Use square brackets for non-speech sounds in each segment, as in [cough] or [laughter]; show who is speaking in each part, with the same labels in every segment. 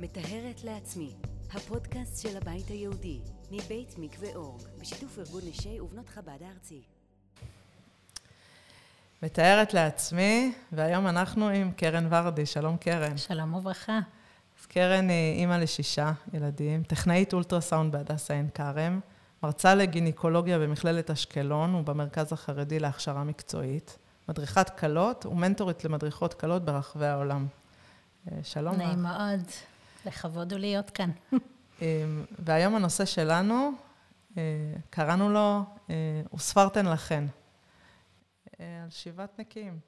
Speaker 1: מטהרת לעצמי, הפודקאסט של הבית היהודי, מבית מקווה אורג, בשיתוף ארגון נשי ובנות חב"ד הארצי.
Speaker 2: מתארת לעצמי, והיום אנחנו עם קרן ורדי. שלום קרן.
Speaker 3: שלום וברכה.
Speaker 2: אז קרן היא אימא לשישה ילדים, טכנאית אולטרסאונד בהדסה עין כרם, מרצה לגינקולוגיה במכללת אשקלון ובמרכז החרדי להכשרה מקצועית, מדריכת כלות ומנטורית למדריכות כלות ברחבי העולם. אה, שלום.
Speaker 3: נעים מאוד, לכבוד הוא להיות כאן. [laughs]
Speaker 2: אמ, והיום הנושא שלנו, אה, קראנו לו וספרתן לכן, אה, על שיבת נקיים.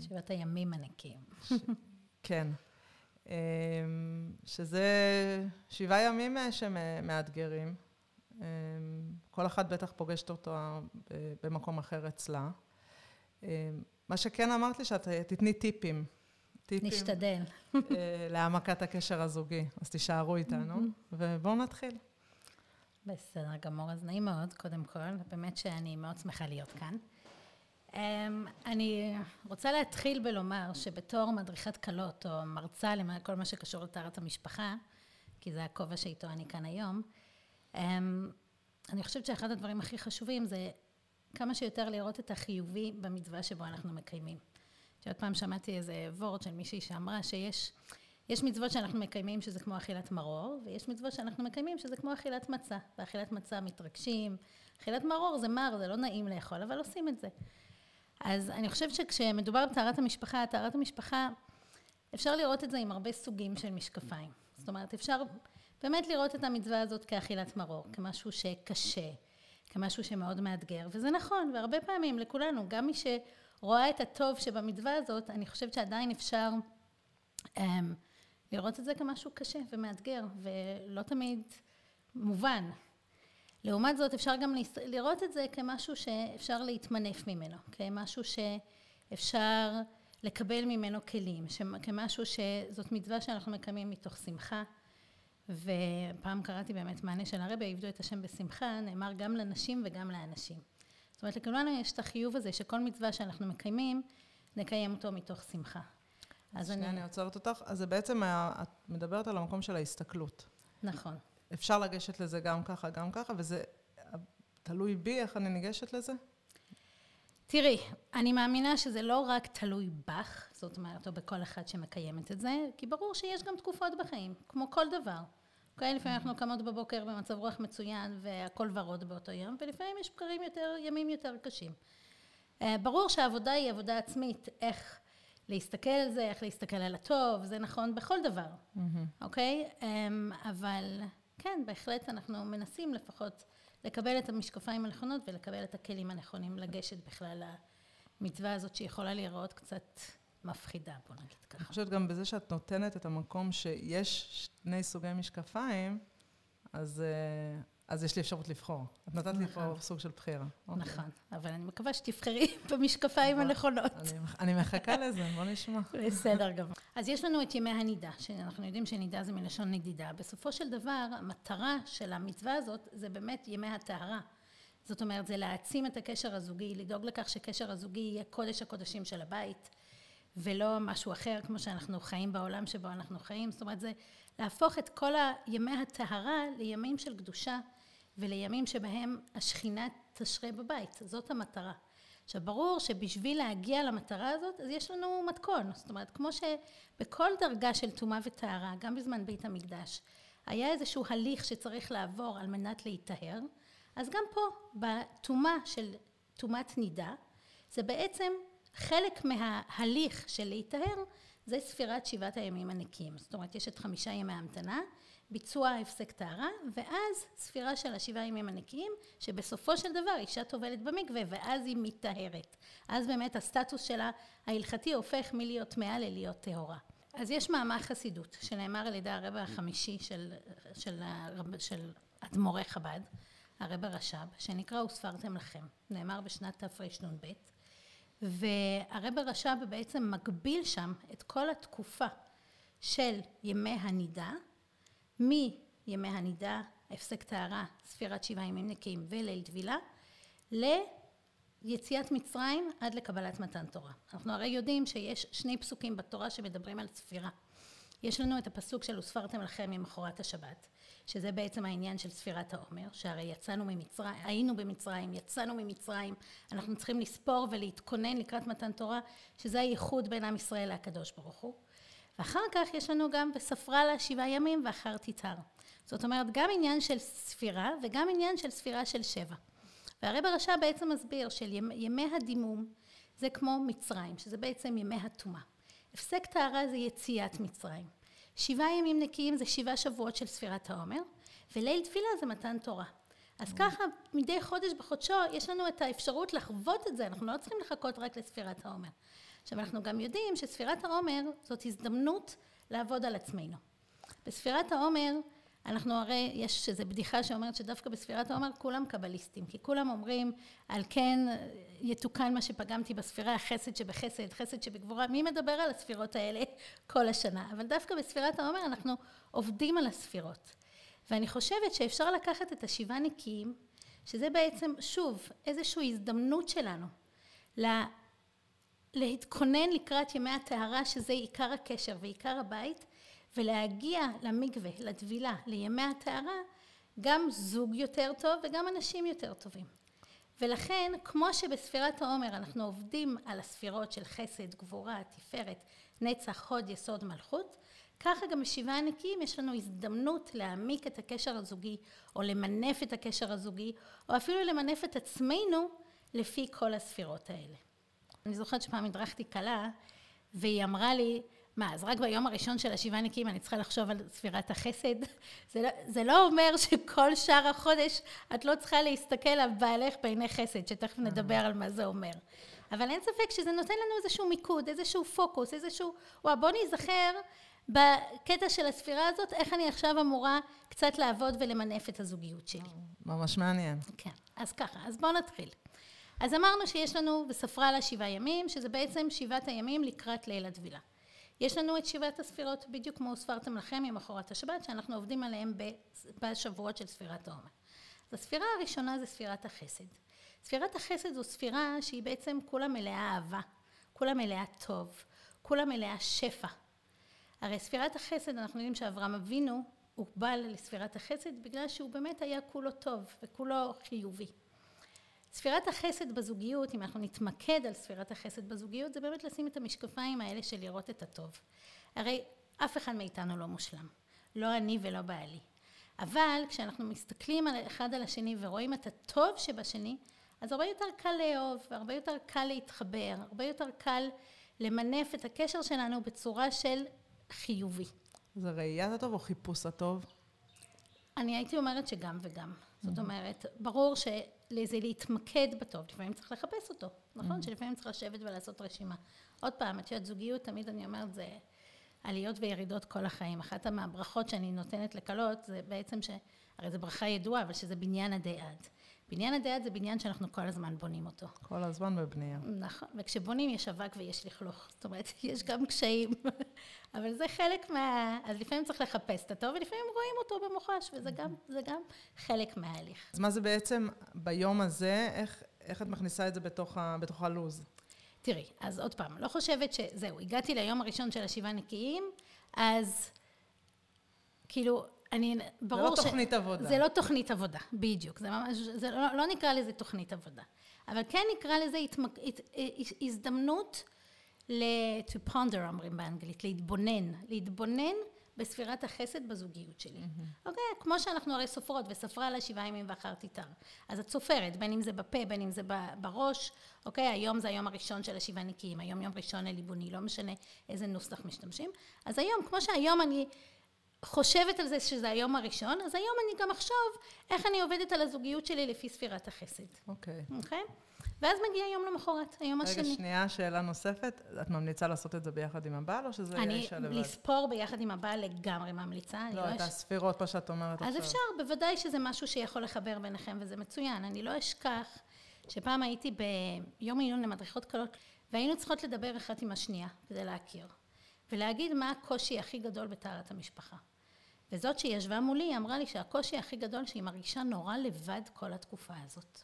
Speaker 3: שבעת הימים הנקיים.
Speaker 2: כן. שזה שבעה ימים שמאתגרים. כל אחת בטח פוגשת אותו במקום אחר אצלה. מה שכן אמרת לי, שאת תתני טיפים.
Speaker 3: טיפים. נשתדל.
Speaker 2: אה, להעמקת הקשר הזוגי. אז תישארו איתנו, ובואו נתחיל.
Speaker 3: בסדר גמור, אז נעים מאוד, קודם כל. באמת שאני מאוד שמחה להיות כאן. אמ, אני רוצה להתחיל בלומר שבתור מדריכת כלות, או מרצה לכל מה שקשור לטהרת המשפחה, כי זה הכובע שאיתו אני כאן היום, אמ, אני חושבת שאחד הדברים הכי חשובים זה כמה שיותר לראות את החיובי במצווה שבו אנחנו מקיימים. שעוד פעם שמעתי איזה וורד של מישהי שאמרה שיש יש מצוות שאנחנו מקיימים שזה כמו אכילת מרור, ויש מצוות שאנחנו מקיימים שזה כמו אכילת מצה. באכילת מצה מתרגשים, אכילת מרור זה מר, זה לא נעים לאכול, אבל עושים את זה. אז אני חושבת שכשמדובר בטהרת המשפחה, טהרת המשפחה, אפשר לראות את זה עם הרבה סוגים של משקפיים. זאת אומרת, אפשר באמת לראות את המצווה הזאת כאכילת מרור, כמשהו שקשה, כמשהו שמאוד מאתגר, וזה נכון, והרבה פעמים לכולנו, גם מי שרואה את הטוב שבמצווה הזאת, אני חושבת שעדיין אפשר um, לראות את זה כמשהו קשה ומאתגר, ולא תמיד מובן. לעומת זאת, אפשר גם לראות את זה כמשהו שאפשר להתמנף ממנו, כמשהו שאפשר לקבל ממנו כלים, כמשהו שזאת מצווה שאנחנו מקיימים מתוך שמחה. ופעם קראתי באמת מענה של הרבי, עבדו את השם בשמחה, נאמר גם לנשים וגם לאנשים. אומרת, לכולנו יש את החיוב הזה שכל מצווה שאנחנו מקיימים, נקיים אותו מתוך שמחה.
Speaker 2: אז שנייה, אני עוצרת אותך. אז זה בעצם, את מדברת על המקום של ההסתכלות.
Speaker 3: נכון.
Speaker 2: אפשר לגשת לזה גם ככה, גם ככה, וזה תלוי בי איך אני ניגשת לזה?
Speaker 3: תראי, אני מאמינה שזה לא רק תלוי בך, זאת אומרת, או בכל אחד שמקיימת את זה, כי ברור שיש גם תקופות בחיים, כמו כל דבר. אוקיי? לפעמים אנחנו קמות בבוקר במצב רוח מצוין והכל ורוד באותו יום, ולפעמים יש בקרים יותר, ימים יותר קשים. אה, ברור שהעבודה היא עבודה עצמית, איך להסתכל על זה, איך להסתכל על הטוב, זה נכון בכל דבר, mm-hmm. אוקיי? אמ, אבל כן, בהחלט אנחנו מנסים לפחות לקבל את המשקפיים הנכונות ולקבל את הכלים הנכונים לגשת בכלל למצווה הזאת שיכולה להיראות קצת מפחידה, בוא נגיד ככה.
Speaker 2: אני חושבת גם בזה שאת נותנת את המקום שיש שני סוגי משקפיים, אז אה, אז יש לי אפשרות לבחור. את נתת לי פה נכון. סוג של בחירה.
Speaker 3: אוקיי. נכון, אבל אני מקווה שתבחרי [laughs] במשקפיים הנכונות.
Speaker 2: אני מחכה לזה, בוא נשמע. [laughs]
Speaker 3: בסדר גמור. אז יש לנו את ימי הנידה, שאנחנו יודעים שנידה זה מלשון נדידה. בסופו של דבר, המטרה של המצווה הזאת זה באמת ימי הטהרה. זאת אומרת, זה להעצים את הקשר הזוגי, לדאוג לכך שקשר הזוגי יהיה קודש הקודשים של הבית, ולא משהו אחר, כמו שאנחנו חיים בעולם שבו אנחנו חיים. זאת אומרת, זה להפוך את כל ימי הטהרה לימים של קדושה. ולימים שבהם השכינה תשרה בבית, זאת המטרה. עכשיו ברור שבשביל להגיע למטרה הזאת אז יש לנו מתכון, זאת אומרת כמו שבכל דרגה של טומאה וטהרה, גם בזמן בית המקדש, היה איזשהו הליך שצריך לעבור על מנת להיטהר, אז גם פה בטומאה של טומאת נידה, זה בעצם חלק מההליך של להיטהר זה ספירת שבעת הימים הנקיים, זאת אומרת יש את חמישה ימי ההמתנה ביצוע הפסק טהרה, ואז ספירה של השבעה ימים הנקיים, שבסופו של דבר אישה טובלת במקווה, ואז היא מטהרת. אז באמת הסטטוס שלה ההלכתי הופך מלהיות טמאה ללהיות טהורה. אז יש מאמר חסידות, שנאמר על ידי הרבה החמישי של, של, של, של אדמו"רי חב"ד, הרבה רש"ב, שנקרא וספרתם לכם. נאמר בשנת תרנ"ב, והרבה רש"ב בעצם מגביל שם את כל התקופה של ימי הנידה, מימי הנידה, הפסק טהרה, ספירת שבעה ימים נקיים וליל טבילה, ליציאת מצרים עד לקבלת מתן תורה. אנחנו הרי יודעים שיש שני פסוקים בתורה שמדברים על ספירה. יש לנו את הפסוק של וספרתם לכם ממחרת השבת, שזה בעצם העניין של ספירת העומר, שהרי יצאנו ממצרים, היינו במצרים, יצאנו ממצרים, אנחנו צריכים לספור ולהתכונן לקראת מתן תורה, שזה הייחוד בין עם ישראל לקדוש ברוך הוא. ואחר כך יש לנו גם וספרה לה שבעה ימים ואחר תיתר. זאת אומרת, גם עניין של ספירה וגם עניין של ספירה של שבע. והרב הרש"א בעצם מסביר של ימי הדימום זה כמו מצרים, שזה בעצם ימי הטומאה. הפסק טהרה זה יציאת מצרים. שבעה ימים נקיים זה שבעה שבועות של ספירת העומר, וליל תפילה זה מתן תורה. אז ככה מדי חודש בחודשו יש לנו את האפשרות לחוות את זה, אנחנו לא צריכים לחכות רק לספירת העומר. עכשיו אנחנו גם יודעים שספירת העומר זאת הזדמנות לעבוד על עצמנו. בספירת העומר אנחנו הרי, יש איזו בדיחה שאומרת שדווקא בספירת העומר כולם קבליסטים, כי כולם אומרים על כן יתוקן מה שפגמתי בספירה, חסד שבחסד, חסד שבגבורה, מי מדבר על הספירות האלה [laughs] כל השנה? אבל דווקא בספירת העומר אנחנו עובדים על הספירות. ואני חושבת שאפשר לקחת את השבעה נקיים, שזה בעצם, שוב, איזושהי הזדמנות שלנו לה, להתכונן לקראת ימי הטהרה, שזה עיקר הקשר ועיקר הבית, ולהגיע למקווה, לטבילה, לימי הטהרה, גם זוג יותר טוב וגם אנשים יותר טובים. ולכן, כמו שבספירת העומר אנחנו עובדים על הספירות של חסד, גבורה, תפארת, נצח, הוד, יסוד, מלכות, ככה גם בשבעה הנקיים יש לנו הזדמנות להעמיק את הקשר הזוגי, או למנף את הקשר הזוגי, או אפילו למנף את עצמנו לפי כל הספירות האלה. אני זוכרת שפעם הדרכתי כלה, והיא אמרה לי, מה, אז רק ביום הראשון של השבעה נקיים אני צריכה לחשוב על ספירת החסד? [laughs] זה לא, זה לא אומר שכל שאר החודש את לא צריכה להסתכל על בעלך בעיני חסד, שתכף נדבר על מה זה אומר. אבל אין ספק שזה נותן לנו איזשהו מיקוד, איזשהו פוקוס, איזשהו, וואו, בוא נזכר בקטע של הספירה הזאת, איך אני עכשיו אמורה קצת לעבוד ולמנף את הזוגיות שלי.
Speaker 2: ממש מעניין.
Speaker 3: כן, אז ככה, אז בואו נתחיל. אז אמרנו שיש לנו בספרה לה שבעה ימים, שזה בעצם שבעת הימים לקראת ליל הטבילה. יש לנו את שבעת הספירות, בדיוק כמו ספרתם לכם ממחרת השבת, שאנחנו עובדים עליהם בשבועות של ספירת העומר. אז הספירה הראשונה זה ספירת החסד. ספירת החסד זו ספירה שהיא בעצם כולה מלאה אהבה, כולה מלאה טוב, כולה מלאה שפע. הרי ספירת החסד, אנחנו יודעים שאברהם אבינו הוא בא לספירת החסד בגלל שהוא באמת היה כולו טוב וכולו חיובי. ספירת החסד בזוגיות, אם אנחנו נתמקד על ספירת החסד בזוגיות, זה באמת לשים את המשקפיים האלה של לראות את הטוב. הרי אף אחד מאיתנו לא מושלם. לא אני ולא בעלי. אבל כשאנחנו מסתכלים על אחד על השני ורואים את הטוב שבשני, אז הרבה יותר קל לאהוב, והרבה יותר קל להתחבר, הרבה יותר קל למנף את הקשר שלנו בצורה של חיובי.
Speaker 2: זה ראיית הטוב או חיפוש הטוב?
Speaker 3: אני הייתי אומרת שגם וגם. זאת אומרת, ברור שזה להתמקד בטוב, לפעמים צריך לחפש אותו, נכון? שלפעמים צריך לשבת ולעשות רשימה. עוד פעם, את יודעת, זוגיות, תמיד אני אומרת, זה עליות וירידות כל החיים. אחת מהברכות שאני נותנת לכלות, זה בעצם ש... הרי זו ברכה ידועה, אבל שזה בניין עדי עד. בניין עד זה בניין שאנחנו כל הזמן בונים אותו.
Speaker 2: כל הזמן בבנייה.
Speaker 3: נכון, וכשבונים יש אבק ויש לכלוך, זאת אומרת, [laughs] יש גם קשיים, [laughs] אבל זה חלק מה... אז לפעמים צריך לחפש את הטוב, ולפעמים רואים אותו במוחש, וזה גם, גם חלק מההליך.
Speaker 2: אז מה זה בעצם ביום הזה, איך, איך את מכניסה את זה בתוך, ה, בתוך הלו"ז?
Speaker 3: תראי, אז עוד פעם, לא חושבת שזהו, הגעתי ליום הראשון של השבעה נקיים, אז כאילו, אני, ברור
Speaker 2: ש... זה לא תוכנית עבודה.
Speaker 3: זה לא תוכנית עבודה, בדיוק. זה ממש, זה לא, לא נקרא לזה תוכנית עבודה. אבל כן נקרא לזה התמק, הת, הזדמנות ל... to ponder אומרים באנגלית, להתבונן. להתבונן בספירת החסד בזוגיות שלי. Mm-hmm. אוקיי? כמו שאנחנו הרי סופרות, וספרה לה שבעה ימים ואחר תיתר. אז את סופרת, בין אם זה בפה, בין אם זה בראש, אוקיי? היום זה היום הראשון של השבעה נקיים, היום יום ראשון לליבוני, לא משנה איזה נוסח משתמשים. אז היום, כמו שהיום אני... חושבת על זה שזה היום הראשון, אז היום אני גם אחשוב איך אני עובדת על הזוגיות שלי לפי ספירת החסד.
Speaker 2: אוקיי.
Speaker 3: Okay. אוקיי? Okay? ואז מגיע יום למחרת, היום
Speaker 2: רגע,
Speaker 3: השני.
Speaker 2: רגע, שנייה, שאלה נוספת. את ממליצה לעשות את זה ביחד עם הבעל, או שזה
Speaker 3: אני, אישה לבד? אני לספור ביחד עם הבעל לגמרי ממליצה.
Speaker 2: לא, את לא הספירות, מה שאת אומרת
Speaker 3: אז עכשיו. אז אפשר, בוודאי שזה משהו שיכול לחבר ביניכם, וזה מצוין. אני לא אשכח שפעם הייתי ביום עיון למדריכות קלות, והיינו צריכות לדבר אחת עם השנייה, כדי להכיר. ולהגיד מה הקושי הכי גדול בטהרת המשפחה. וזאת שישבה מולי, היא אמרה לי שהקושי הכי גדול שהיא מרגישה נורא לבד כל התקופה הזאת.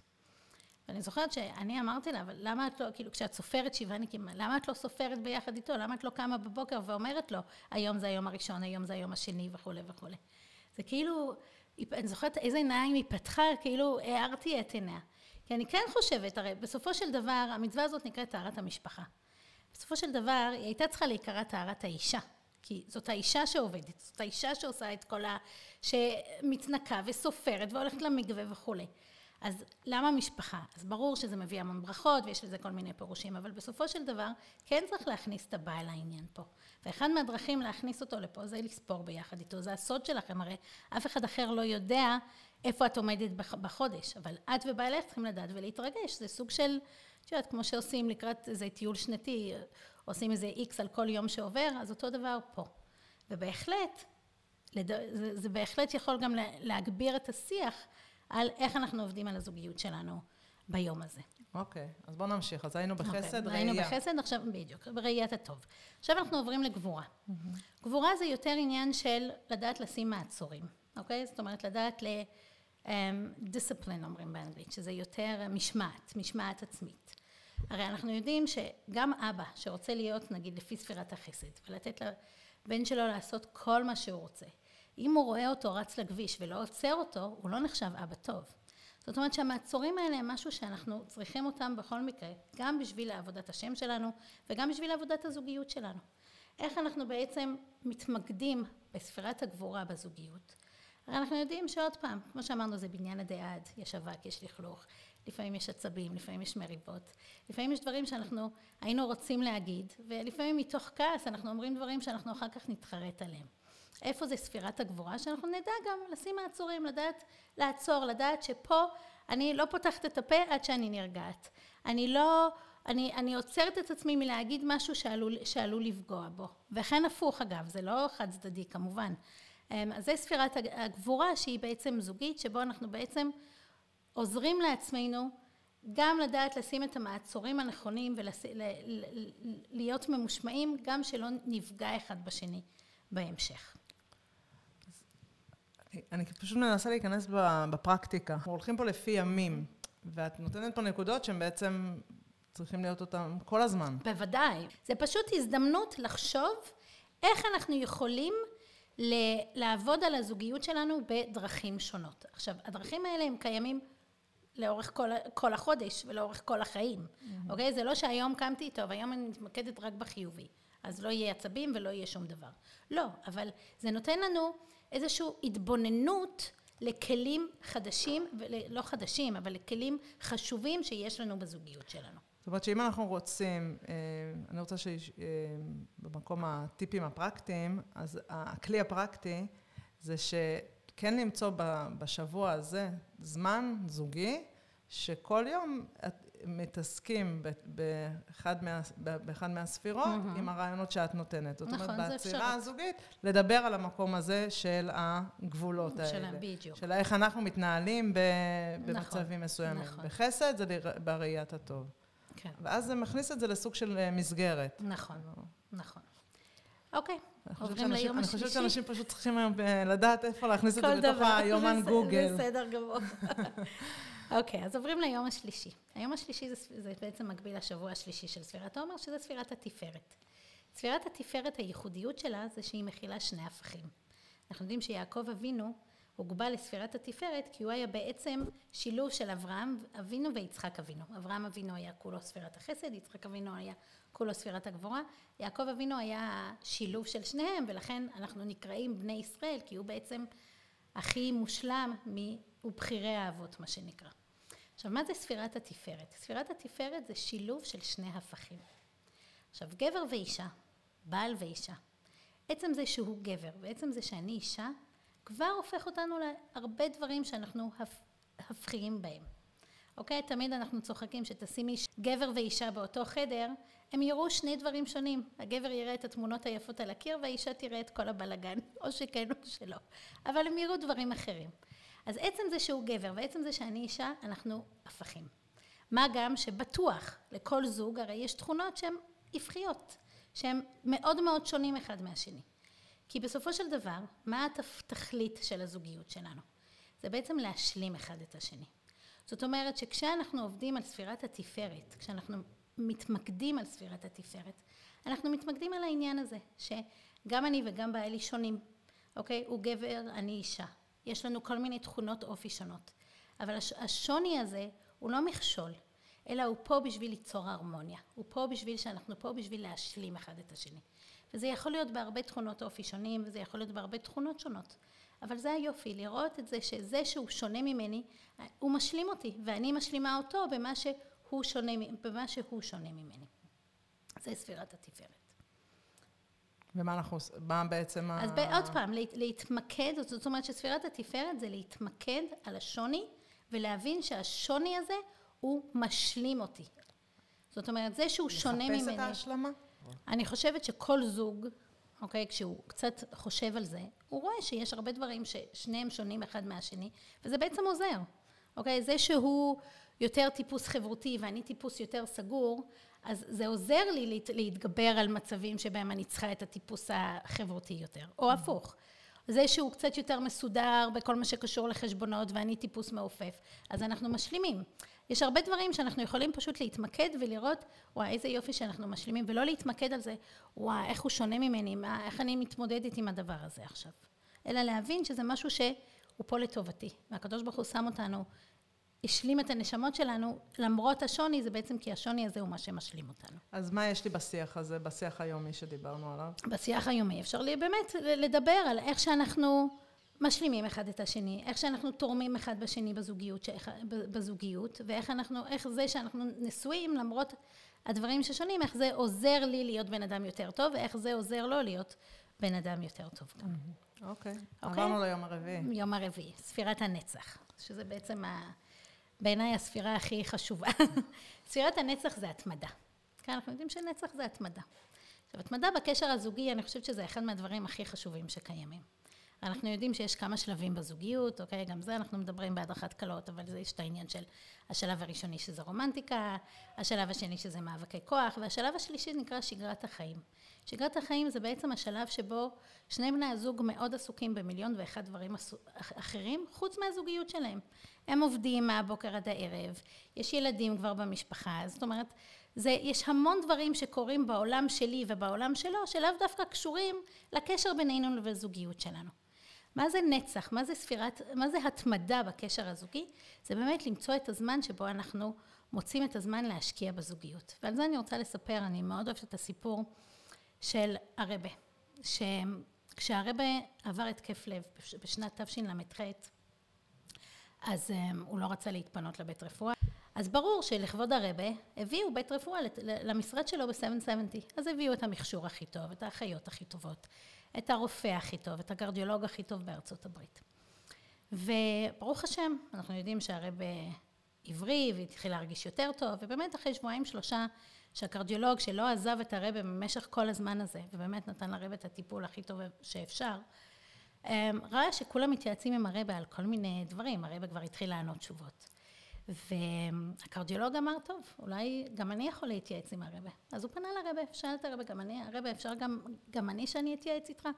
Speaker 3: ואני זוכרת שאני אמרתי לה, אבל למה את לא, כאילו, כשאת סופרת שבעניקים, למה את לא סופרת ביחד איתו? למה את לא קמה בבוקר ואומרת לו, היום זה היום הראשון, היום זה היום השני וכולי וכולי. זה כאילו, אני זוכרת איזה עיניים היא פתחה, כאילו הערתי את עיניה. כי אני כן חושבת, הרי בסופו של דבר, המצווה הזאת נקראת טהרת המשפחה. בסופו של דבר, היא הייתה צריכה להיקרא טהרת האישה. כי זאת האישה שעובדת, זאת האישה שעושה את כל ה... שמתנקה וסופרת והולכת למקווה וכולי. אז למה משפחה? אז ברור שזה מביא המון ברכות ויש לזה כל מיני פירושים, אבל בסופו של דבר כן צריך להכניס את הבעל לעניין פה. ואחד מהדרכים להכניס אותו לפה זה לספור ביחד איתו, זה הסוד שלכם, הרי אף אחד אחר לא יודע איפה את עומדת בחודש, אבל את ובעלך צריכים לדעת ולהתרגש, זה סוג של, את יודעת, כמו שעושים לקראת איזה טיול שנתי, עושים איזה איקס על כל יום שעובר, אז אותו דבר פה. ובהחלט, זה, זה בהחלט יכול גם להגביר את השיח על איך אנחנו עובדים על הזוגיות שלנו ביום הזה.
Speaker 2: אוקיי, okay, אז בואו נמשיך. אז היינו בחסד, okay, ראייה.
Speaker 3: היינו בחסד, עכשיו, בדיוק, בראיית הטוב. עכשיו אנחנו עוברים לגבורה. Mm-hmm. גבורה זה יותר עניין של לדעת לשים מעצורים, אוקיי? Okay? זאת אומרת, לדעת ל... דיסציפלין אומרים באנגלית, שזה יותר משמעת, משמעת עצמית. הרי אנחנו יודעים שגם אבא שרוצה להיות נגיד לפי ספירת החסד ולתת לבן שלו לעשות כל מה שהוא רוצה, אם הוא רואה אותו רץ לכביש ולא עוצר אותו, הוא לא נחשב אבא טוב. זאת אומרת שהמעצורים האלה הם משהו שאנחנו צריכים אותם בכל מקרה, גם בשביל עבודת השם שלנו וגם בשביל עבודת הזוגיות שלנו. איך אנחנו בעצם מתמקדים בספירת הגבורה בזוגיות. הרי אנחנו יודעים שעוד פעם, כמו שאמרנו זה בניין הדעד, יש אבק, יש לכלוך, לפעמים יש עצבים, לפעמים יש מריבות, לפעמים יש דברים שאנחנו היינו רוצים להגיד, ולפעמים מתוך כעס אנחנו אומרים דברים שאנחנו אחר כך נתחרט עליהם. איפה זה ספירת הגבורה? שאנחנו נדע גם לשים מעצורים, לדעת לעצור, לדעת שפה אני לא פותחת את הפה עד שאני נרגעת. אני לא, אני, אני עוצרת את עצמי מלהגיד משהו שעלול, שעלול לפגוע בו. וכן הפוך אגב, זה לא חד צדדי כמובן. אמ, אז זה ספירת הגבורה שהיא בעצם זוגית, שבו אנחנו בעצם עוזרים לעצמנו גם לדעת לשים את המעצורים הנכונים ולהיות ממושמעים, גם שלא נפגע אחד בשני בהמשך.
Speaker 2: אני פשוט מנסה להיכנס בפרקטיקה. אנחנו הולכים פה לפי ימים, ואת נותנת פה נקודות שהן בעצם צריכים להיות אותן כל הזמן.
Speaker 3: בוודאי. זה פשוט הזדמנות לחשוב איך אנחנו יכולים לעבוד על הזוגיות שלנו בדרכים שונות. עכשיו, הדרכים האלה הם קיימים לאורך כל, כל החודש ולאורך כל החיים, mm-hmm. אוקיי? זה לא שהיום קמתי, טוב, היום אני מתמקדת רק בחיובי, אז לא יהיה עצבים ולא יהיה שום דבר. לא, אבל זה נותן לנו איזושהי התבוננות לכלים חדשים, לא חדשים, אבל לכלים חשובים שיש לנו בזוגיות שלנו.
Speaker 2: זאת אומרת שאם אנחנו רוצים, אה, אני רוצה שבמקום אה, הטיפים הפרקטיים, אז הכלי הפרקטי זה שכן למצוא בשבוע הזה זמן זוגי, שכל יום מתעסקים באחד, מה, באחד מהספירות mm-hmm. עם הרעיונות שאת נותנת. זאת
Speaker 3: נכון,
Speaker 2: אומרת, בעצירה הזוגית, לדבר על המקום הזה של הגבולות של האלה. של
Speaker 3: בדיוק.
Speaker 2: של איך אנחנו מתנהלים ב, נכון, במצבים מסוימים. נכון. בחסד זה בראיית הטוב. כן. ואז זה מכניס את זה לסוג של אה, מסגרת.
Speaker 3: נכון, נכון. אוקיי, עוברים ליום השלישי.
Speaker 2: אני חושבת שאנשים פשוט צריכים היום אה, לדעת איפה להכניס את זה בתוך היומן [laughs] גוגל.
Speaker 3: בסדר גמור. [laughs] אוקיי, אז עוברים ליום השלישי. היום השלישי זה, זה בעצם מקביל לשבוע השלישי של ספירת העומר, שזה ספירת התפארת. ספירת התפארת, הייחודיות שלה זה שהיא מכילה שני הפכים. אנחנו יודעים שיעקב אבינו הוגבל לספירת התפארת כי הוא היה בעצם שילוב של אברהם אבינו ויצחק אבינו. אברהם אבינו היה כולו ספירת החסד, יצחק אבינו היה כולו ספירת הגבורה. יעקב אבינו היה שילוב של שניהם ולכן אנחנו נקראים בני ישראל כי הוא בעצם הכי מושלם מבכירי האבות מה שנקרא. עכשיו מה זה ספירת התפארת? ספירת התפארת זה שילוב של שני הפכים. עכשיו גבר ואישה, בעל ואישה, עצם זה שהוא גבר ועצם זה שאני אישה כבר הופך אותנו להרבה דברים שאנחנו הפכים בהם. אוקיי? תמיד אנחנו צוחקים שתשימי גבר ואישה באותו חדר, הם יראו שני דברים שונים. הגבר יראה את התמונות היפות על הקיר והאישה תראה את כל הבלגן, [laughs] או שכן או שלא. אבל הם יראו דברים אחרים. אז עצם זה שהוא גבר ועצם זה שאני אישה, אנחנו הפכים. מה גם שבטוח לכל זוג, הרי יש תכונות שהן הפכיות, שהן מאוד מאוד שונים אחד מהשני. כי בסופו של דבר, מה התכלית של הזוגיות שלנו? זה בעצם להשלים אחד את השני. זאת אומרת שכשאנחנו עובדים על ספירת התפארת, כשאנחנו מתמקדים על ספירת התפארת, אנחנו מתמקדים על העניין הזה, שגם אני וגם בעלי שונים, אוקיי? הוא גבר, אני אישה. יש לנו כל מיני תכונות אופי שונות. אבל השוני הזה הוא לא מכשול, אלא הוא פה בשביל ליצור הרמוניה. הוא פה בשביל שאנחנו פה בשביל להשלים אחד את השני. וזה יכול להיות בהרבה תכונות אופי שונים, וזה יכול להיות בהרבה תכונות שונות. אבל זה היופי, לראות את זה שזה שהוא שונה ממני, הוא משלים אותי, ואני משלימה אותו במה שהוא שונה, במה שהוא שונה ממני. זה ספירת התפארת.
Speaker 2: ומה אנחנו עושים? מה בעצם
Speaker 3: ה... אז עוד פעם, להתמקד, זאת אומרת שספירת התפארת זה להתמקד על השוני ולהבין שהשוני הזה הוא משלים אותי. זאת אומרת, זה שהוא שונה ממני...
Speaker 2: לחפש את ההשלמה?
Speaker 3: אני חושבת שכל זוג, אוקיי, כשהוא קצת חושב על זה, הוא רואה שיש הרבה דברים ששניהם שונים אחד מהשני, וזה בעצם עוזר. אוקיי? זה שהוא יותר טיפוס חברותי ואני טיפוס יותר סגור, אז זה עוזר לי להתגבר על מצבים שבהם אני צריכה את הטיפוס החברותי יותר, או הפוך. זה שהוא קצת יותר מסודר בכל מה שקשור לחשבונות ואני טיפוס מעופף, אז אנחנו משלימים. יש הרבה דברים שאנחנו יכולים פשוט להתמקד ולראות, וואי, איזה יופי שאנחנו משלימים, ולא להתמקד על זה, וואי, איך הוא שונה ממני, מה, איך אני מתמודדת עם הדבר הזה עכשיו. אלא להבין שזה משהו שהוא פה לטובתי, והקדוש ברוך הוא שם אותנו השלים את הנשמות שלנו, למרות השוני, זה בעצם כי השוני הזה הוא מה שמשלים אותנו.
Speaker 2: אז מה יש לי בשיח הזה, בשיח היומי שדיברנו עליו?
Speaker 3: בשיח היומי אפשר לי באמת לדבר על איך שאנחנו משלימים אחד את השני, איך שאנחנו תורמים אחד בשני בזוגיות, בזוגיות ואיך אנחנו, איך זה שאנחנו נשואים למרות הדברים ששונים, איך זה עוזר לי להיות בן אדם יותר טוב, ואיך זה עוזר לו להיות בן אדם יותר טוב גם.
Speaker 2: אוקיי, אוקיי? עברנו ליום הרביעי.
Speaker 3: יום הרביעי, ספירת הנצח, שזה בעצם ה... בעיניי הספירה הכי חשובה. [laughs] ספירת הנצח זה התמדה. כן, אנחנו יודעים שנצח זה התמדה. עכשיו, התמדה בקשר הזוגי, אני חושבת שזה אחד מהדברים הכי חשובים שקיימים. אנחנו יודעים שיש כמה שלבים בזוגיות, אוקיי? גם זה אנחנו מדברים בהדרכת קלות, אבל זה יש את העניין של השלב הראשוני שזה רומנטיקה, השלב השני שזה מאבקי כוח, והשלב השלישי נקרא שגרת החיים. שגרת החיים זה בעצם השלב שבו שני בני הזוג מאוד עסוקים במיליון ואחד דברים אחרים, חוץ מהזוגיות שלהם. הם עובדים מהבוקר עד הערב, יש ילדים כבר במשפחה, זאת אומרת, זה, יש המון דברים שקורים בעולם שלי ובעולם שלו, שלאו דווקא קשורים לקשר בינינו לבין זוגיות שלנו. מה זה נצח? מה זה ספירת, מה זה התמדה בקשר הזוגי? זה באמת למצוא את הזמן שבו אנחנו מוצאים את הזמן להשקיע בזוגיות. ועל זה אני רוצה לספר, אני מאוד אוהבת את הסיפור של הרבה, שכשהרבה עבר התקף לב בשנת תשל"ח, אז um, הוא לא רצה להתפנות לבית רפואה. אז ברור שלכבוד הרבה הביאו בית רפואה למשרד שלו ב-770. אז הביאו את המכשור הכי טוב, את האחיות הכי טובות, את הרופא הכי טוב, את הקרדיולוג הכי טוב בארצות הברית. וברוך השם, אנחנו יודעים שהרבה עברי והתחיל להרגיש יותר טוב, ובאמת אחרי שבועיים שלושה שהקרדיולוג שלא עזב את הרבה במשך כל הזמן הזה, ובאמת נתן לרבה את הטיפול הכי טוב שאפשר, אמ, ראה שכולם מתייעצים עם הרבה על כל מיני דברים, הרבה כבר התחיל לענות תשובות. והקרדיולוג אמר, טוב, אולי גם אני יכול להתייעץ עם הרבה. אז הוא פנה לרבה, שאל את הרבה, גם אני, הרבה, אפשר גם, גם אני שאני אתייעץ איתך?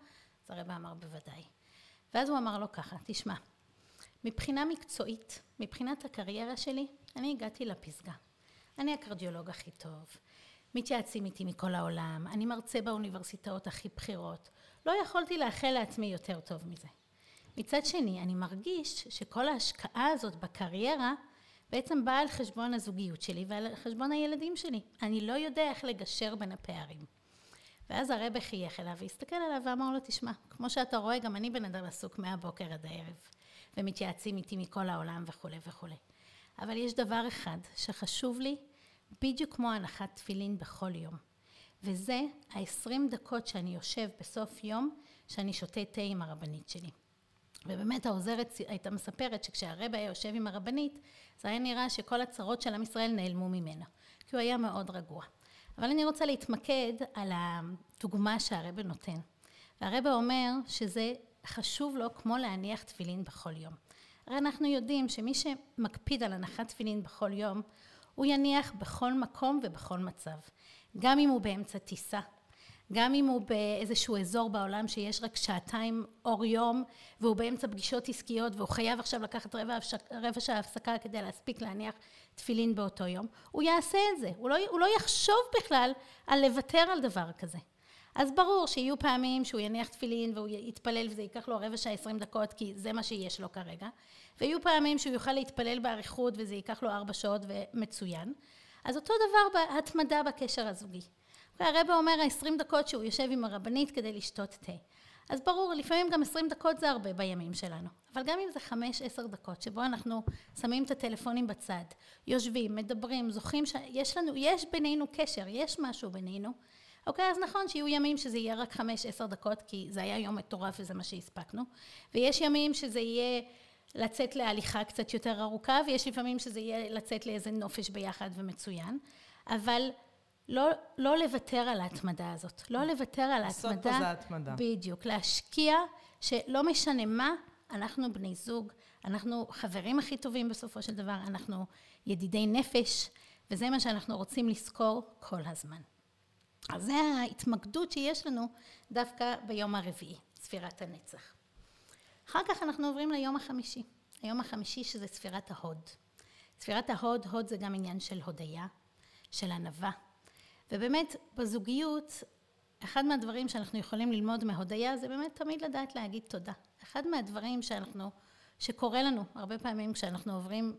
Speaker 3: אז הרבה אמר, בוודאי. ואז הוא אמר לו ככה, תשמע, מבחינה מקצועית, מבחינת הקריירה שלי, אני הגעתי לפסגה. אני הקרדיולוג הכי טוב, מתייעצים איתי מכל העולם, אני מרצה באוניברסיטאות הכי בכירות, לא יכולתי לאחל לעצמי יותר טוב מזה. מצד שני, אני מרגיש שכל ההשקעה הזאת בקריירה בעצם באה על חשבון הזוגיות שלי ועל חשבון הילדים שלי. אני לא יודע איך לגשר בין הפערים. ואז הרבה חייך אליו והסתכל עליו ואמר לו, תשמע, כמו שאתה רואה, גם אני בן אדם עסוק מהבוקר עד הערב, ומתייעצים איתי מכל העולם וכולי וכולי. אבל יש דבר אחד שחשוב לי, בדיוק כמו הנחת תפילין בכל יום. וזה ה-20 דקות שאני יושב בסוף יום, שאני שותה תה עם הרבנית שלי. ובאמת העוזרת הייתה מספרת שכשהרבה היה יושב עם הרבנית, זה היה נראה שכל הצרות של עם ישראל נעלמו ממנו, כי הוא היה מאוד רגוע. אבל אני רוצה להתמקד על הדוגמה שהרבה נותן. והרבה אומר שזה חשוב לו כמו להניח תפילין בכל יום. הרי אנחנו יודעים שמי שמקפיד על הנחת תפילין בכל יום, הוא יניח בכל מקום ובכל מצב. גם אם הוא באמצע טיסה, גם אם הוא באיזשהו אזור בעולם שיש רק שעתיים אור יום, והוא באמצע פגישות עסקיות, והוא חייב עכשיו לקחת רבע, רבע שעה הפסקה כדי להספיק להניח תפילין באותו יום, הוא יעשה את זה. הוא לא, הוא לא יחשוב בכלל על לוותר על דבר כזה. אז ברור שיהיו פעמים שהוא יניח תפילין והוא יתפלל וזה ייקח לו רבע שעה עשרים דקות כי זה מה שיש לו כרגע ויהיו פעמים שהוא יוכל להתפלל באריכות וזה ייקח לו ארבע שעות ומצוין אז אותו דבר בהתמדה בקשר הזוגי. והרבא אומר העשרים דקות שהוא יושב עם הרבנית כדי לשתות תה. אז ברור, לפעמים גם עשרים דקות זה הרבה בימים שלנו, אבל גם אם זה חמש, עשר דקות, שבו אנחנו שמים את הטלפונים בצד, יושבים, מדברים, זוכרים שיש לנו, יש בינינו קשר, יש משהו בינינו, אוקיי, אז נכון שיהיו ימים שזה יהיה רק חמש, עשר דקות, כי זה היה יום מטורף וזה מה שהספקנו, ויש ימים שזה יהיה לצאת להליכה קצת יותר ארוכה, ויש לפעמים שזה יהיה לצאת לאיזה נופש ביחד ומצוין, אבל לא, לא לוותר על ההתמדה הזאת, לא לוותר על ההתמדה.
Speaker 2: סוף פה זה ההתמדה.
Speaker 3: בדיוק, להשקיע שלא משנה מה, אנחנו בני זוג, אנחנו חברים הכי טובים בסופו של דבר, אנחנו ידידי נפש, וזה מה שאנחנו רוצים לזכור כל הזמן. אז זה ההתמקדות שיש לנו דווקא ביום הרביעי, ספירת הנצח. אחר כך אנחנו עוברים ליום החמישי. היום החמישי שזה ספירת ההוד. ספירת ההוד, הוד זה גם עניין של הודיה, של ענווה. ובאמת בזוגיות, אחד מהדברים שאנחנו יכולים ללמוד מהודיה זה באמת תמיד לדעת להגיד תודה. אחד מהדברים שאנחנו, שקורה לנו הרבה פעמים כשאנחנו עוברים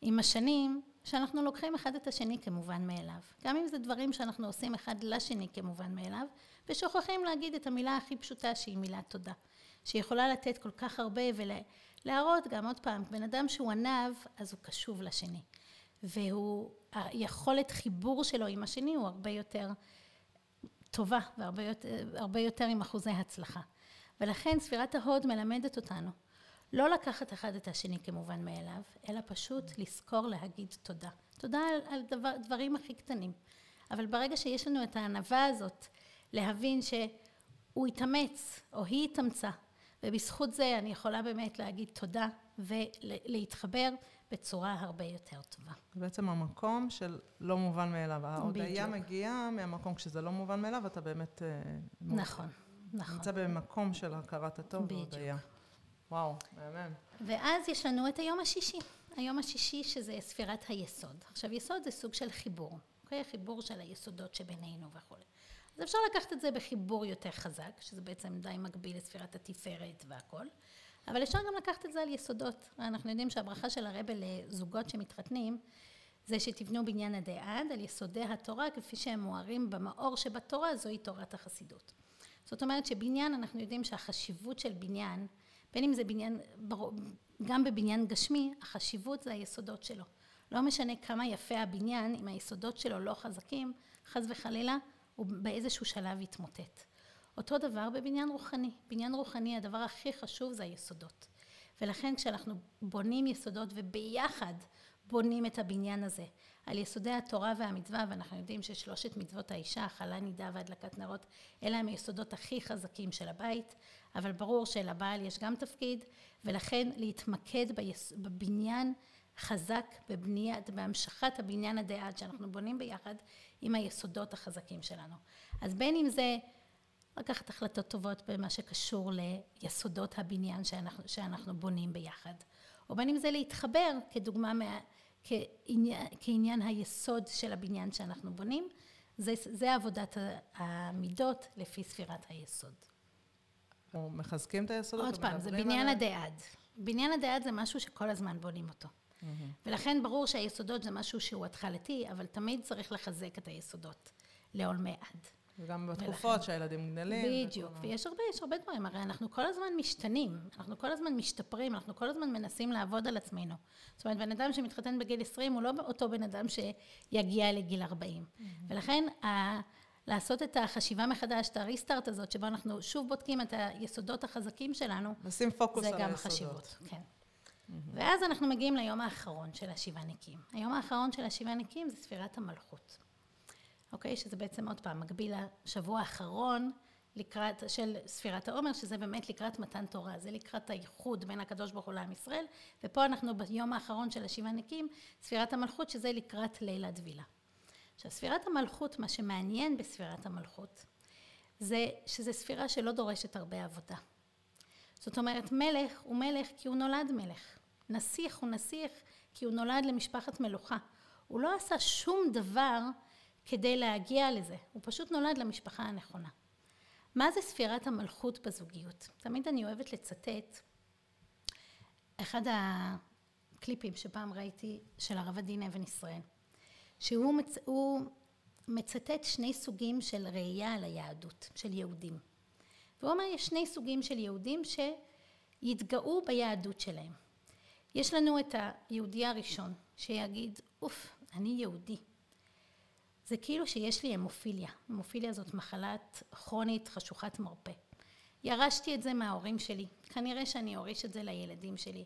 Speaker 3: עם השנים, שאנחנו לוקחים אחד את השני כמובן מאליו. גם אם זה דברים שאנחנו עושים אחד לשני כמובן מאליו, ושוכחים להגיד את המילה הכי פשוטה שהיא מילת תודה. שיכולה לתת כל כך הרבה ולהראות גם עוד פעם, בן אדם שהוא ענב, אז הוא קשוב לשני. והוא, היכולת חיבור שלו עם השני הוא הרבה יותר טובה והרבה יותר, יותר עם אחוזי הצלחה. ולכן ספירת ההוד מלמדת אותנו לא לקחת אחד את השני כמובן מאליו, אלא פשוט לזכור להגיד תודה. תודה על, על דבר, דברים הכי קטנים. אבל ברגע שיש לנו את הענווה הזאת, להבין שהוא התאמץ, או היא התאמצה, ובזכות זה אני יכולה באמת להגיד תודה ולהתחבר בצורה הרבה יותר טובה.
Speaker 2: בעצם המקום של לא מובן מאליו. ההודיה מגיעה מהמקום כשזה לא מובן מאליו, אתה באמת...
Speaker 3: אה, נכון, נכון.
Speaker 2: נמצא במקום של הכרת הטוב והודיה. וואו, מהמם.
Speaker 3: ואז יש לנו את היום השישי. היום השישי שזה ספירת היסוד. עכשיו יסוד זה סוג של חיבור, אוקיי? חיבור של היסודות שבינינו וכולי. אז אפשר לקחת את זה בחיבור יותר חזק, שזה בעצם די מקביל לספירת התפארת והכל, אבל אפשר גם לקחת את זה על יסודות. אנחנו יודעים שהברכה של הרבה לזוגות שמתחתנים, זה שתבנו בניין הדעד על יסודי התורה כפי שהם מוארים במאור שבתורה, זוהי תורת החסידות. זאת אומרת שבניין, אנחנו יודעים שהחשיבות של בניין בין אם זה בניין, גם בבניין גשמי, החשיבות זה היסודות שלו. לא משנה כמה יפה הבניין, אם היסודות שלו לא חזקים, חס וחלילה, הוא באיזשהו שלב יתמוטט. אותו דבר בבניין רוחני. בניין רוחני, הדבר הכי חשוב זה היסודות. ולכן כשאנחנו בונים יסודות וביחד בונים את הבניין הזה על יסודי התורה והמצווה, ואנחנו יודעים ששלושת מצוות האישה, אכלה נידה והדלקת נרות, אלה הם היסודות הכי חזקים של הבית, אבל ברור שלבעל יש גם תפקיד, ולכן להתמקד ביס... בבניין חזק, בבניית, בהמשכת הבניין הדעת שאנחנו בונים ביחד עם היסודות החזקים שלנו. אז בין אם זה לקחת החלטות טובות במה שקשור ליסודות הבניין שאנחנו, שאנחנו בונים ביחד, או בין אם זה להתחבר כדוגמה מה... כעניין, כעניין היסוד של הבניין שאנחנו בונים, זה, זה עבודת המידות לפי ספירת היסוד.
Speaker 2: אנחנו מחזקים את היסודות?
Speaker 3: עוד פעם, זה בניין הדעד. בניין הדעד זה משהו שכל הזמן בונים אותו. Mm-hmm. ולכן ברור שהיסודות זה משהו שהוא התחלתי, אבל תמיד צריך לחזק את היסודות לעולמי עד.
Speaker 2: וגם בתקופות ולכן, שהילדים גדלים.
Speaker 3: בדיוק, וכל... ויש הרבה, יש הרבה דברים, הרי אנחנו כל הזמן משתנים, אנחנו כל הזמן משתפרים, אנחנו כל הזמן מנסים לעבוד על עצמנו. זאת אומרת, בן אדם שמתחתן בגיל 20 הוא לא אותו בן אדם שיגיע לגיל 40. Mm-hmm. ולכן, ה... לעשות את החשיבה מחדש, את הריסטארט הזאת, שבו אנחנו שוב בודקים את היסודות החזקים שלנו.
Speaker 2: לשים פוקוס על
Speaker 3: היסודות. זה גם חשיבות, כן. Mm-hmm. ואז אנחנו מגיעים ליום האחרון של השבעה נקים. היום האחרון של השבעה נקים זה ספירת המלכות. אוקיי? שזה בעצם עוד פעם מקביל לשבוע האחרון לקראת, של ספירת העומר, שזה באמת לקראת מתן תורה, זה לקראת האיחוד בין הקדוש ברוך הוא לעם ישראל, ופה אנחנו ביום האחרון של השבעה נקים, ספירת המלכות, שזה לקראת ליל הטבילה. עכשיו, ספירת המלכות, מה שמעניין בספירת המלכות, זה שזו ספירה שלא דורשת הרבה עבודה. זאת אומרת, מלך הוא מלך כי הוא נולד מלך. נסיך הוא נסיך כי הוא נולד למשפחת מלוכה. הוא לא עשה שום דבר כדי להגיע לזה, הוא פשוט נולד למשפחה הנכונה. מה זה ספירת המלכות בזוגיות? תמיד אני אוהבת לצטט אחד הקליפים שפעם ראיתי של הרב הדין אבן ישראל, שהוא מצ... מצטט שני סוגים של ראייה על היהדות, של יהודים. והוא אומר, יש שני סוגים של יהודים שיתגאו ביהדות שלהם. יש לנו את היהודי הראשון, שיגיד, אוף, אני יהודי. זה כאילו שיש לי המופיליה. המופיליה זאת מחלת כרונית חשוכת מרפא. ירשתי את זה מההורים שלי, כנראה שאני אוריש את זה לילדים שלי.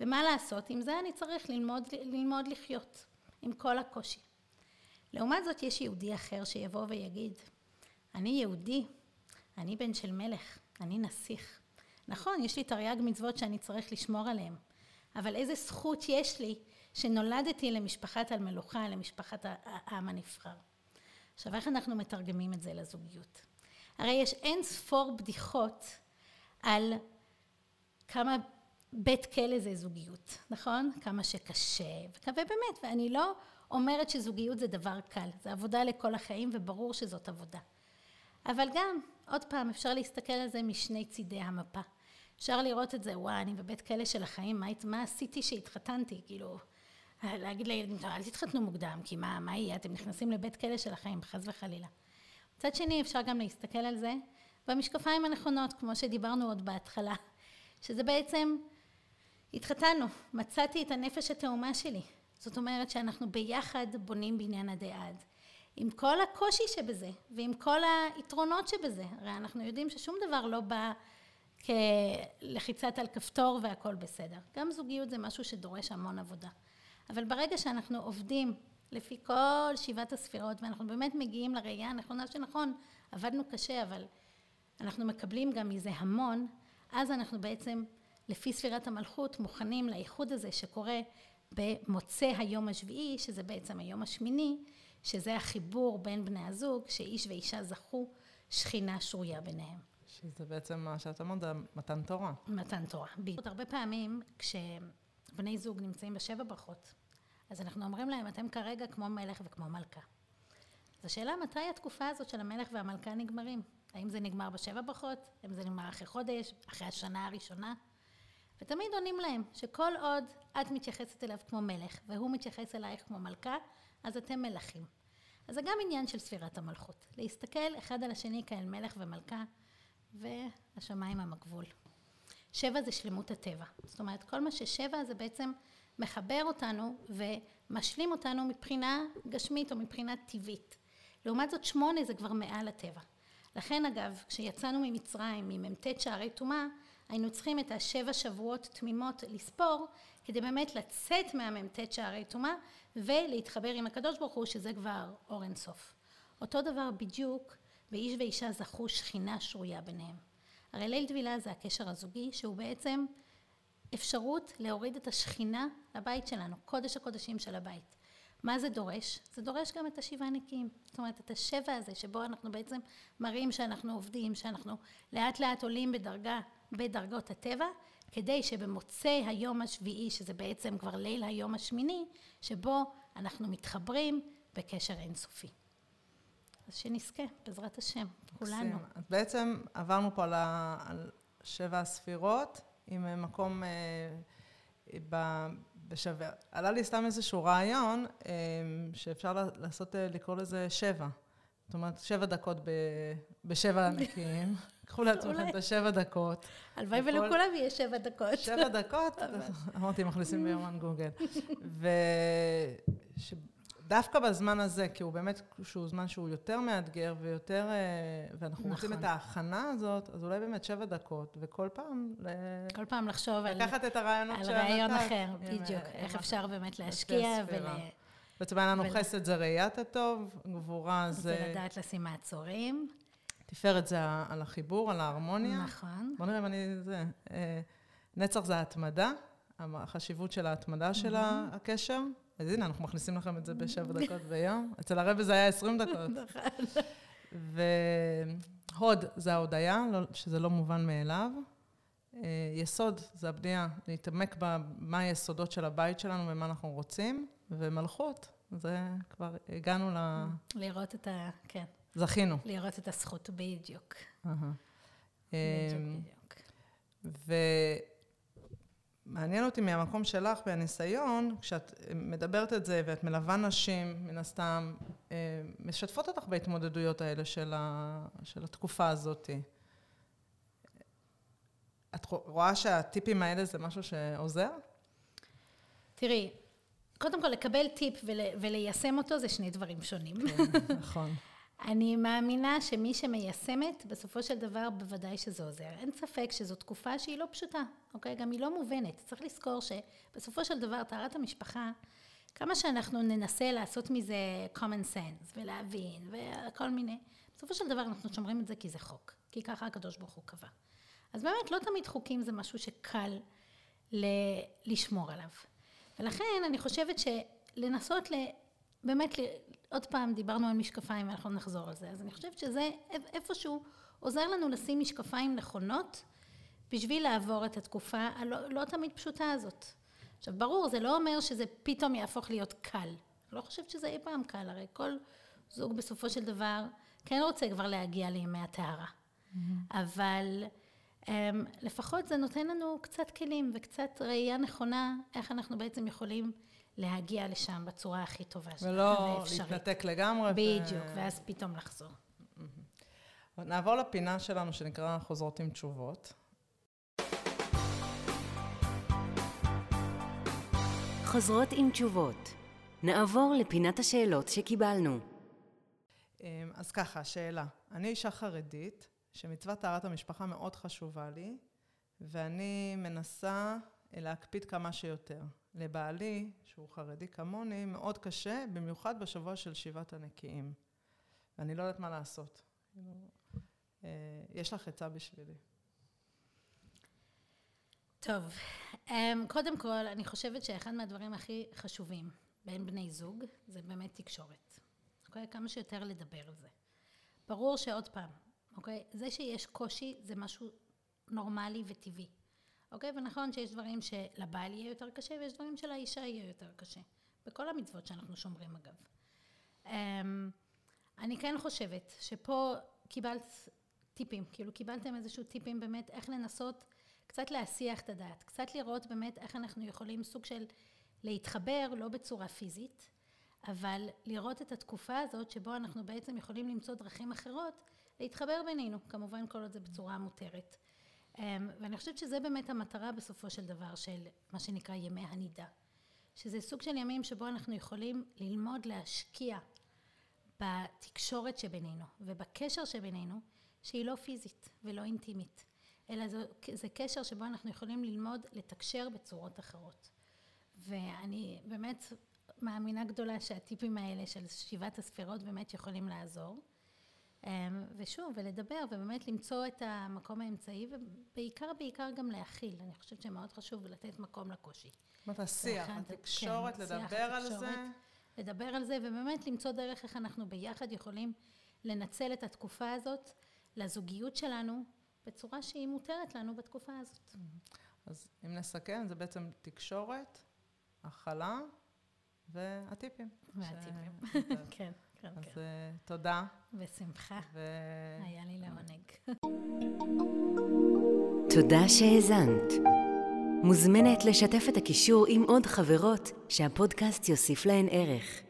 Speaker 3: ומה לעשות, עם זה אני צריך ללמוד, ללמוד לחיות, עם כל הקושי. לעומת זאת יש יהודי אחר שיבוא ויגיד, אני יהודי, אני בן של מלך, אני נסיך. נכון, יש לי תרי"ג מצוות שאני צריך לשמור עליהן, אבל איזה זכות יש לי שנולדתי למשפחת המלוכה, למשפחת העם הנבחר. עכשיו, איך אנחנו מתרגמים את זה לזוגיות? הרי יש אין ספור בדיחות על כמה בית כלא זה זוגיות, נכון? כמה שקשה, ובאמת, ואני לא אומרת שזוגיות זה דבר קל, זה עבודה לכל החיים וברור שזאת עבודה. אבל גם, עוד פעם, אפשר להסתכל על זה משני צידי המפה. אפשר לראות את זה, וואי, אני בבית כלא של החיים, מה, מה עשיתי שהתחתנתי? כאילו, להגיד לילדים, אל תתחתנו מוקדם, כי מה, מה יהיה? אתם נכנסים לבית כלא של החיים, חס וחלילה. מצד שני, אפשר גם להסתכל על זה במשקפיים הנכונות, כמו שדיברנו עוד בהתחלה, שזה בעצם, התחתנו, מצאתי את הנפש התאומה שלי. זאת אומרת שאנחנו ביחד בונים בניין עדי עד. עם כל הקושי שבזה, ועם כל היתרונות שבזה. הרי אנחנו יודעים ששום דבר לא בא כלחיצת על כפתור והכל בסדר. גם זוגיות זה משהו שדורש המון עבודה. אבל ברגע שאנחנו עובדים לפי כל שבעת הספירות, ואנחנו באמת מגיעים לראייה הנכונה שנכון, עבדנו קשה, אבל אנחנו מקבלים גם מזה המון, אז אנחנו בעצם, לפי ספירת המלכות, מוכנים לאיחוד הזה שקורה במוצא היום השביעי, שזה בעצם היום השמיני, שזה החיבור בין בני הזוג, שאיש ואישה זכו שכינה שרויה ביניהם.
Speaker 2: שזה בעצם מה שאת אמרת, מתן תורה.
Speaker 3: מתן תורה, בדיוק. הרבה פעמים כשבני זוג נמצאים בשבע ברכות, אז אנחנו אומרים להם, אתם כרגע כמו מלך וכמו מלכה. אז השאלה מתי התקופה הזאת של המלך והמלכה נגמרים? האם זה נגמר בשבע ברכות? האם זה נגמר אחרי חודש? אחרי השנה הראשונה? ותמיד עונים להם שכל עוד את מתייחסת אליו כמו מלך והוא מתייחס אלייך כמו מלכה, אז אתם מלכים. אז זה גם עניין של ספירת המלכות. להסתכל אחד על השני כאל מלך ומלכה, והשמיים הם הגבול. שבע זה שלמות הטבע. זאת אומרת, כל מה ששבע זה בעצם מחבר אותנו ומשלים אותנו מבחינה גשמית או מבחינה טבעית. לעומת זאת שמונה זה כבר מעל הטבע. לכן אגב, כשיצאנו ממצרים, ממ"ט שערי טומאה, היינו צריכים את השבע שבועות תמימות לספור, כדי באמת לצאת מהמ"ט שערי טומאה ולהתחבר עם הקדוש ברוך הוא, שזה כבר אור אינסוף. אותו דבר בדיוק, ואיש ואישה זכו שכינה שרויה ביניהם. הרי ליל טבילה זה הקשר הזוגי, שהוא בעצם אפשרות להוריד את השכינה לבית שלנו, קודש הקודשים של הבית. מה זה דורש? זה דורש גם את השבעה נקיים. זאת אומרת, את השבע הזה, שבו אנחנו בעצם מראים שאנחנו עובדים, שאנחנו לאט לאט עולים בדרגה, בדרגות הטבע, כדי שבמוצאי היום השביעי, שזה בעצם כבר ליל היום השמיני, שבו אנחנו מתחברים בקשר אינסופי. אז שנזכה, בעזרת השם, כולנו.
Speaker 2: אז בעצם עברנו פה על, ה, על שבע הספירות, עם מקום אה, ב, בשווה. עלה לי סתם איזשהו רעיון, אה, שאפשר לעשות, אה, לקרוא לזה שבע. זאת אומרת, שבע דקות ב, בשבע [laughs] ענקים. קחו לעצמכם את השבע דקות.
Speaker 3: הלוואי ולכולם יהיה שבע דקות.
Speaker 2: שבע דקות, [laughs] אמרתי, מכניסים ביומן גוגל. [laughs] ודווקא בזמן הזה, כי הוא באמת, שהוא זמן שהוא יותר מאתגר ויותר, אה, ואנחנו נכון. רוצים את ההכנה הזאת, אז אולי באמת שבע דקות, וכל פעם...
Speaker 3: כל פעם לחשוב על...
Speaker 2: לקחת את הרעיונות
Speaker 3: של... על רעיון אחר, בדיוק. איך אפשר באמת להשקיע ול...
Speaker 2: בעצם היה לנו חסד זה ראיית הטוב, גבורה זה...
Speaker 3: זה לדעת לשים מעצורים.
Speaker 2: תפארת זה על החיבור, על ההרמוניה.
Speaker 3: נכון.
Speaker 2: בוא נראה אם אני... זה... אה, נצח זה ההתמדה, החשיבות של ההתמדה של הקשר. אז הנה, אנחנו מכניסים לכם את זה בשבע דקות ביום. אצל הרבי זה היה עשרים דקות. נכון. הוד זה ההודיה, לא, שזה לא מובן מאליו. אה, יסוד זה הבנייה, להתעמק במה היסודות של הבית שלנו ומה אנחנו רוצים, ומלכות, זה כבר הגענו ל...
Speaker 3: לראות את ה... כן.
Speaker 2: זכינו.
Speaker 3: לראות את הזכות, בדיוק.
Speaker 2: בדיוק,
Speaker 3: בדיוק.
Speaker 2: ומעניין אותי מהמקום שלך והניסיון, כשאת מדברת את זה ואת מלווה נשים, מן הסתם, אה, משתפות אותך בהתמודדויות האלה של, ה... של התקופה הזאת. את רואה שהטיפים האלה זה משהו שעוזר?
Speaker 3: תראי, קודם כל, לקבל טיפ ול, וליישם אותו זה שני דברים שונים.
Speaker 2: כן, נכון. [laughs]
Speaker 3: אני מאמינה שמי שמיישמת, בסופו של דבר בוודאי שזה עוזר. אין ספק שזו תקופה שהיא לא פשוטה, אוקיי? גם היא לא מובנת. צריך לזכור שבסופו של דבר, טהרת המשפחה, כמה שאנחנו ננסה לעשות מזה common sense, ולהבין, וכל מיני, בסופו של דבר אנחנו שומרים את זה כי זה חוק. כי ככה הקדוש ברוך הוא קבע. אז באמת, לא תמיד חוקים זה משהו שקל ל- לשמור עליו. ולכן אני חושבת שלנסות ל... באמת. עוד פעם, דיברנו על משקפיים ואנחנו נחזור על זה, אז אני חושבת שזה איפשהו עוזר לנו לשים משקפיים נכונות בשביל לעבור את התקופה הלא לא תמיד פשוטה הזאת. עכשיו, ברור, זה לא אומר שזה פתאום יהפוך להיות קל. אני לא חושבת שזה אי פעם קל, הרי כל זוג בסופו של דבר כן רוצה כבר להגיע לימי הטהרה. Mm-hmm. אבל אמ, לפחות זה נותן לנו קצת כלים וקצת ראייה נכונה איך אנחנו בעצם יכולים להגיע לשם בצורה הכי טובה
Speaker 2: שלנו. ולא להתנתק לגמרי.
Speaker 3: בדיוק, ו... ואז פתאום לחזור.
Speaker 2: נעבור לפינה שלנו שנקרא חוזרות עם תשובות.
Speaker 1: חוזרות עם תשובות. נעבור לפינת השאלות שקיבלנו.
Speaker 2: אמ, אז ככה, שאלה. אני אישה חרדית, שמצוות טהרת המשפחה מאוד חשובה לי, ואני מנסה להקפיד כמה שיותר. לבעלי, שהוא חרדי כמוני, מאוד קשה, במיוחד בשבוע של שבעת הנקיים. ואני לא יודעת מה לעשות. אה, יש לך עצה בשבילי.
Speaker 3: טוב, אמ, קודם כל, אני חושבת שאחד מהדברים הכי חשובים בין בני זוג, זה באמת תקשורת. אוקיי? כמה שיותר לדבר על זה. ברור שעוד פעם, אוקיי? זה שיש קושי זה משהו נורמלי וטבעי. אוקיי? ונכון שיש דברים שלבעל יהיה יותר קשה ויש דברים שלאישה יהיה יותר קשה. בכל המצוות שאנחנו שומרים אגב. אמ, אני כן חושבת שפה קיבלת טיפים, כאילו קיבלתם איזשהו טיפים באמת איך לנסות קצת להסיח את הדעת, קצת לראות באמת איך אנחנו יכולים סוג של להתחבר, לא בצורה פיזית, אבל לראות את התקופה הזאת שבו אנחנו בעצם יכולים למצוא דרכים אחרות להתחבר בינינו, כמובן כל עוד זה בצורה מותרת. אמ, ואני חושבת שזה באמת המטרה בסופו של דבר של מה שנקרא ימי הנידה. שזה סוג של ימים שבו אנחנו יכולים ללמוד להשקיע בתקשורת שבינינו ובקשר שבינינו, שהיא לא פיזית ולא אינטימית, אלא זה, זה קשר שבו אנחנו יכולים ללמוד לתקשר בצורות אחרות. ואני באמת מאמינה גדולה שהטיפים האלה של שבעת הספירות באמת יכולים לעזור. אמ, ושוב, ולדבר, ובאמת למצוא את המקום האמצעי, ובעיקר, בעיקר גם להכיל. אני חושבת שמאוד חשוב לתת מקום לקושי.
Speaker 2: זאת אומרת, השיח, התקשורת, כן, לדבר על התקשורת, זה.
Speaker 3: לדבר על זה, ובאמת למצוא דרך איך אנחנו ביחד יכולים לנצל את התקופה הזאת לזוגיות שלנו, בצורה שהיא מותרת לנו בתקופה הזאת.
Speaker 2: אז אם נסכם, זה בעצם תקשורת, הכלה והטיפים.
Speaker 3: והטיפים, [laughs] כן. כן,
Speaker 2: אז
Speaker 3: כן.
Speaker 2: uh, תודה.
Speaker 3: בשמחה. ו... היה לי לעונג.
Speaker 1: תודה שהאזנת. מוזמנת לשתף את הקישור עם עוד חברות שהפודקאסט יוסיף להן ערך.